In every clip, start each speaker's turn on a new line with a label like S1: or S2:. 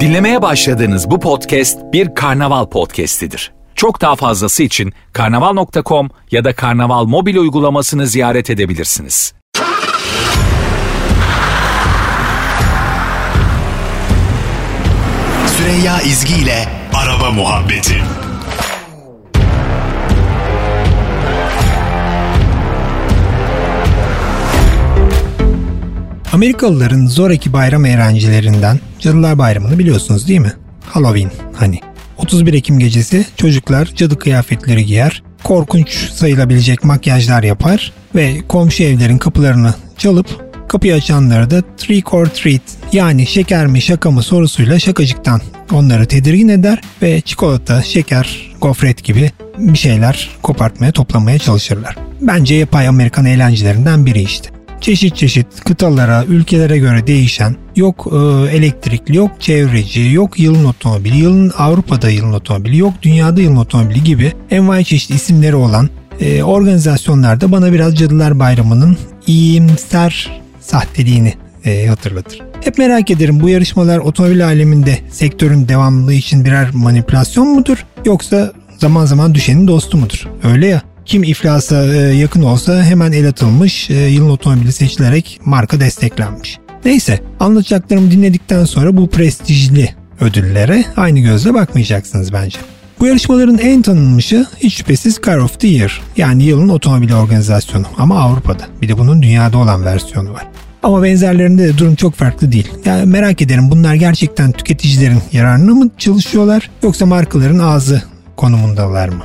S1: Dinlemeye başladığınız bu podcast bir karnaval podcastidir. Çok daha fazlası için karnaval.com ya da karnaval mobil uygulamasını ziyaret edebilirsiniz.
S2: Süreyya İzgi ile Araba Muhabbeti
S3: Amerikalıların zoraki bayram eğlencelerinden Cadılar Bayramı'nı biliyorsunuz değil mi? Halloween hani. 31 Ekim gecesi çocuklar cadı kıyafetleri giyer, korkunç sayılabilecek makyajlar yapar ve komşu evlerin kapılarını çalıp kapıyı açanları da trick or treat yani şeker mi şaka mı sorusuyla şakacıktan onları tedirgin eder ve çikolata, şeker, gofret gibi bir şeyler kopartmaya toplamaya çalışırlar. Bence yapay Amerikan eğlencelerinden biri işte çeşit çeşit kıtalara, ülkelere göre değişen yok e, elektrikli, yok çevreci, yok yılın otomobili, yılın Avrupa'da yılın otomobili, yok dünyada yılın otomobili gibi envai çeşit isimleri olan e, organizasyonlarda bana biraz Cadılar Bayramı'nın iyimser sahteliğini e, hatırlatır. Hep merak ederim bu yarışmalar otomobil aleminde sektörün devamlılığı için birer manipülasyon mudur yoksa zaman zaman düşenin dostu mudur? Öyle ya. Kim iflasa e, yakın olsa hemen el atılmış, e, yılın otomobili seçilerek marka desteklenmiş. Neyse anlatacaklarımı dinledikten sonra bu prestijli ödüllere aynı gözle bakmayacaksınız bence. Bu yarışmaların en tanınmışı hiç şüphesiz Car of the Year yani yılın otomobili organizasyonu ama Avrupa'da. Bir de bunun dünyada olan versiyonu var. Ama benzerlerinde de durum çok farklı değil. Yani merak ederim bunlar gerçekten tüketicilerin yararına mı çalışıyorlar yoksa markaların ağzı konumundalar mı?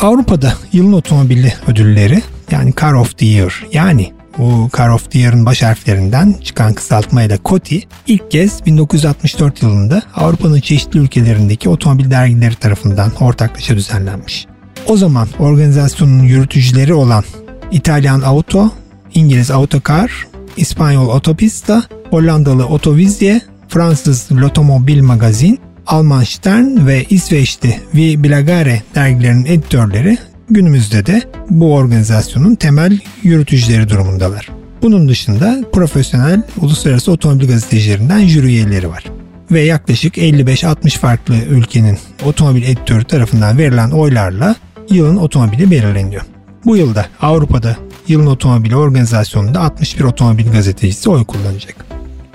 S3: Avrupa'da yılın otomobili ödülleri yani Car of the Year yani bu Car of the Year'ın baş harflerinden çıkan kısaltmayla COTI ilk kez 1964 yılında Avrupa'nın çeşitli ülkelerindeki otomobil dergileri tarafından ortaklaşa düzenlenmiş. O zaman organizasyonun yürütücüleri olan İtalyan Auto, İngiliz Autocar, İspanyol Otopista, Hollandalı Otovizye, Fransız L'Automobile Magazine Alman Stern ve İsveçli Vi Bilagare dergilerinin editörleri günümüzde de bu organizasyonun temel yürütücüleri durumundalar. Bunun dışında profesyonel uluslararası otomobil gazetecilerinden jüri üyeleri var. Ve yaklaşık 55-60 farklı ülkenin otomobil editörü tarafından verilen oylarla yılın otomobili belirleniyor. Bu yılda Avrupa'da yılın otomobili organizasyonunda 61 otomobil gazetecisi oy kullanacak.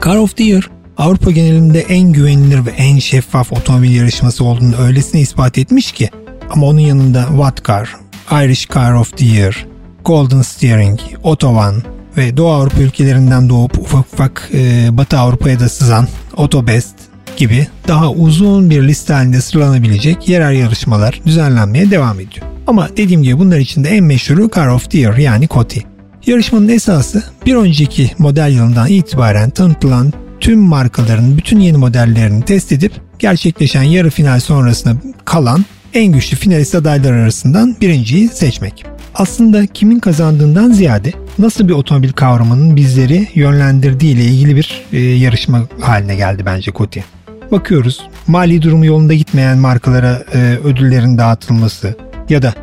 S3: Car of the Year Avrupa genelinde en güvenilir ve en şeffaf otomobil yarışması olduğunu öylesine ispat etmiş ki ama onun yanında What Car, Irish Car of the Year, Golden Steering, Autovan ve Doğu Avrupa ülkelerinden doğup ufak ufak e, Batı Avrupa'ya da sızan Autobest gibi daha uzun bir liste halinde sıralanabilecek yerel yarışmalar düzenlenmeye devam ediyor. Ama dediğim gibi bunlar içinde en meşhuru Car of the Year yani COTI. Yarışmanın esası bir önceki model yılından itibaren tanıtılan tüm markaların bütün yeni modellerini test edip gerçekleşen yarı final sonrasında kalan en güçlü finalist adaylar arasından birinciyi seçmek. Aslında kimin kazandığından ziyade nasıl bir otomobil kavramının bizleri yönlendirdiği ile ilgili bir e, yarışma haline geldi bence Koti. Bakıyoruz mali durumu yolunda gitmeyen markalara e, ödüllerin dağıtılması ya da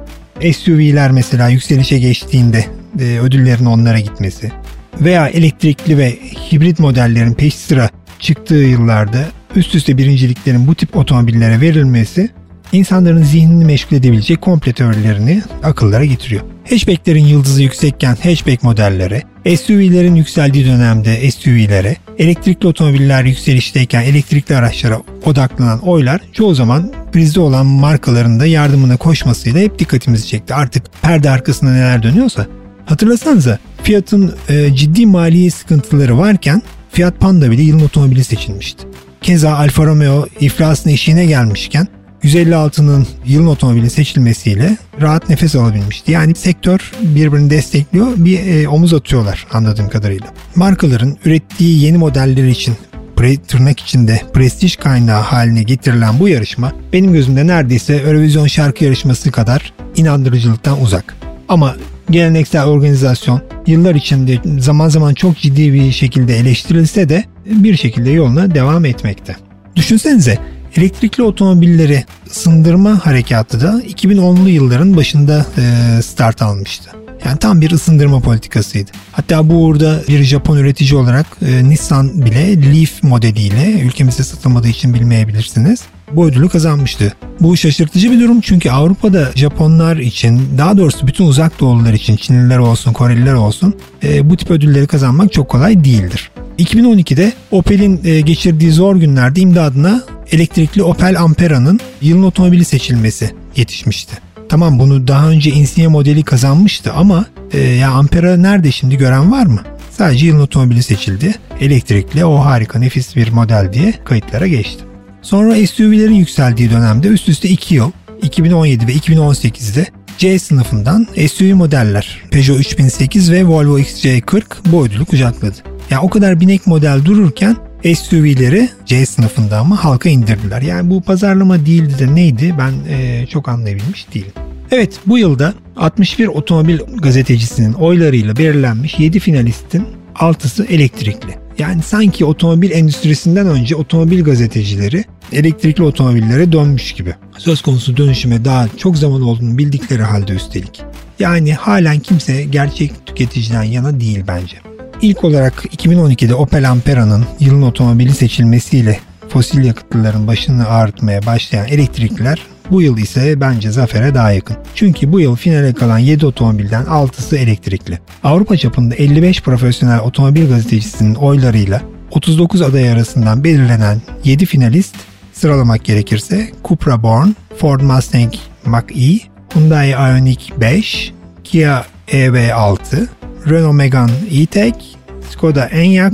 S3: SUV'ler mesela yükselişe geçtiğinde e, ödüllerin onlara gitmesi veya elektrikli ve hibrit modellerin peş sıra çıktığı yıllarda üst üste birinciliklerin bu tip otomobillere verilmesi insanların zihnini meşgul edebilecek komple teorilerini akıllara getiriyor. Hatchback'lerin yıldızı yüksekken hatchback modellere, SUV'lerin yükseldiği dönemde SUV'lere, elektrikli otomobiller yükselişteyken elektrikli araçlara odaklanan oylar çoğu zaman krizde olan markaların da yardımına koşmasıyla hep dikkatimizi çekti. Artık perde arkasında neler dönüyorsa Hatırlasanıza Fiat'ın e, ciddi mali sıkıntıları varken Fiat Panda bile yılın otomobili seçilmişti. Keza Alfa Romeo iflasın eşiğine gelmişken 156'nın yılın otomobili seçilmesiyle rahat nefes alabilmişti. Yani sektör birbirini destekliyor, bir e, omuz atıyorlar anladığım kadarıyla. Markaların ürettiği yeni modeller için pre, tırnak içinde prestij kaynağı haline getirilen bu yarışma benim gözümde neredeyse Eurovision şarkı yarışması kadar inandırıcılıktan uzak. Ama geleneksel organizasyon yıllar içinde zaman zaman çok ciddi bir şekilde eleştirilse de bir şekilde yoluna devam etmekte. Düşünsenize elektrikli otomobilleri ısındırma harekatı da 2010'lu yılların başında start almıştı. Yani tam bir ısındırma politikasıydı. Hatta bu uğurda bir Japon üretici olarak e, Nissan bile Leaf modeliyle ülkemizde satılmadığı için bilmeyebilirsiniz. Bu ödülü kazanmıştı. Bu şaşırtıcı bir durum çünkü Avrupa'da Japonlar için daha doğrusu bütün uzak doğulular için Çinliler olsun Koreliler olsun e, bu tip ödülleri kazanmak çok kolay değildir. 2012'de Opel'in e, geçirdiği zor günlerde imdadına elektrikli Opel Ampera'nın yılın otomobili seçilmesi yetişmişti. Tamam bunu daha önce Insignia modeli kazanmıştı ama e, ya Ampera nerede şimdi gören var mı? Sadece yılın otomobili seçildi. Elektrikli o harika nefis bir model diye kayıtlara geçti. Sonra SUV'lerin yükseldiği dönemde üst üste 2 yıl 2017 ve 2018'de C sınıfından SUV modeller Peugeot 3008 ve Volvo XC40 bu ödülü kucakladı. Yani o kadar binek model dururken SUV'leri C sınıfında ama halka indirdiler. Yani bu pazarlama değildi de neydi ben e, çok anlayabilmiş değilim. Evet bu yılda 61 otomobil gazetecisinin oylarıyla belirlenmiş 7 finalistin 6'sı elektrikli. Yani sanki otomobil endüstrisinden önce otomobil gazetecileri elektrikli otomobillere dönmüş gibi. Söz konusu dönüşüme daha çok zaman olduğunu bildikleri halde üstelik. Yani halen kimse gerçek tüketiciden yana değil bence. İlk olarak 2012'de Opel Ampera'nın yılın otomobili seçilmesiyle fosil yakıtlıların başını ağrıtmaya başlayan elektrikliler bu yıl ise bence zafere daha yakın. Çünkü bu yıl finale kalan 7 otomobilden 6'sı elektrikli. Avrupa çapında 55 profesyonel otomobil gazetecisinin oylarıyla 39 aday arasından belirlenen 7 finalist sıralamak gerekirse Cupra Born, Ford Mustang Mach-E, Hyundai Ioniq 5, Kia EV6, Renault Megane E-Tech, Skoda Enyaq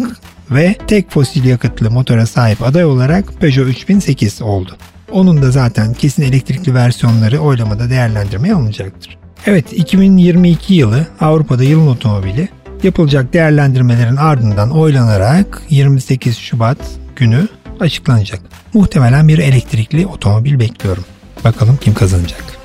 S3: ve tek fosil yakıtlı motora sahip aday olarak Peugeot 3008 oldu. Onun da zaten kesin elektrikli versiyonları oylamada değerlendirmeye alınacaktır. Evet 2022 yılı Avrupa'da yılın otomobili yapılacak değerlendirmelerin ardından oylanarak 28 Şubat günü açıklanacak. Muhtemelen bir elektrikli otomobil bekliyorum. Bakalım kim kazanacak.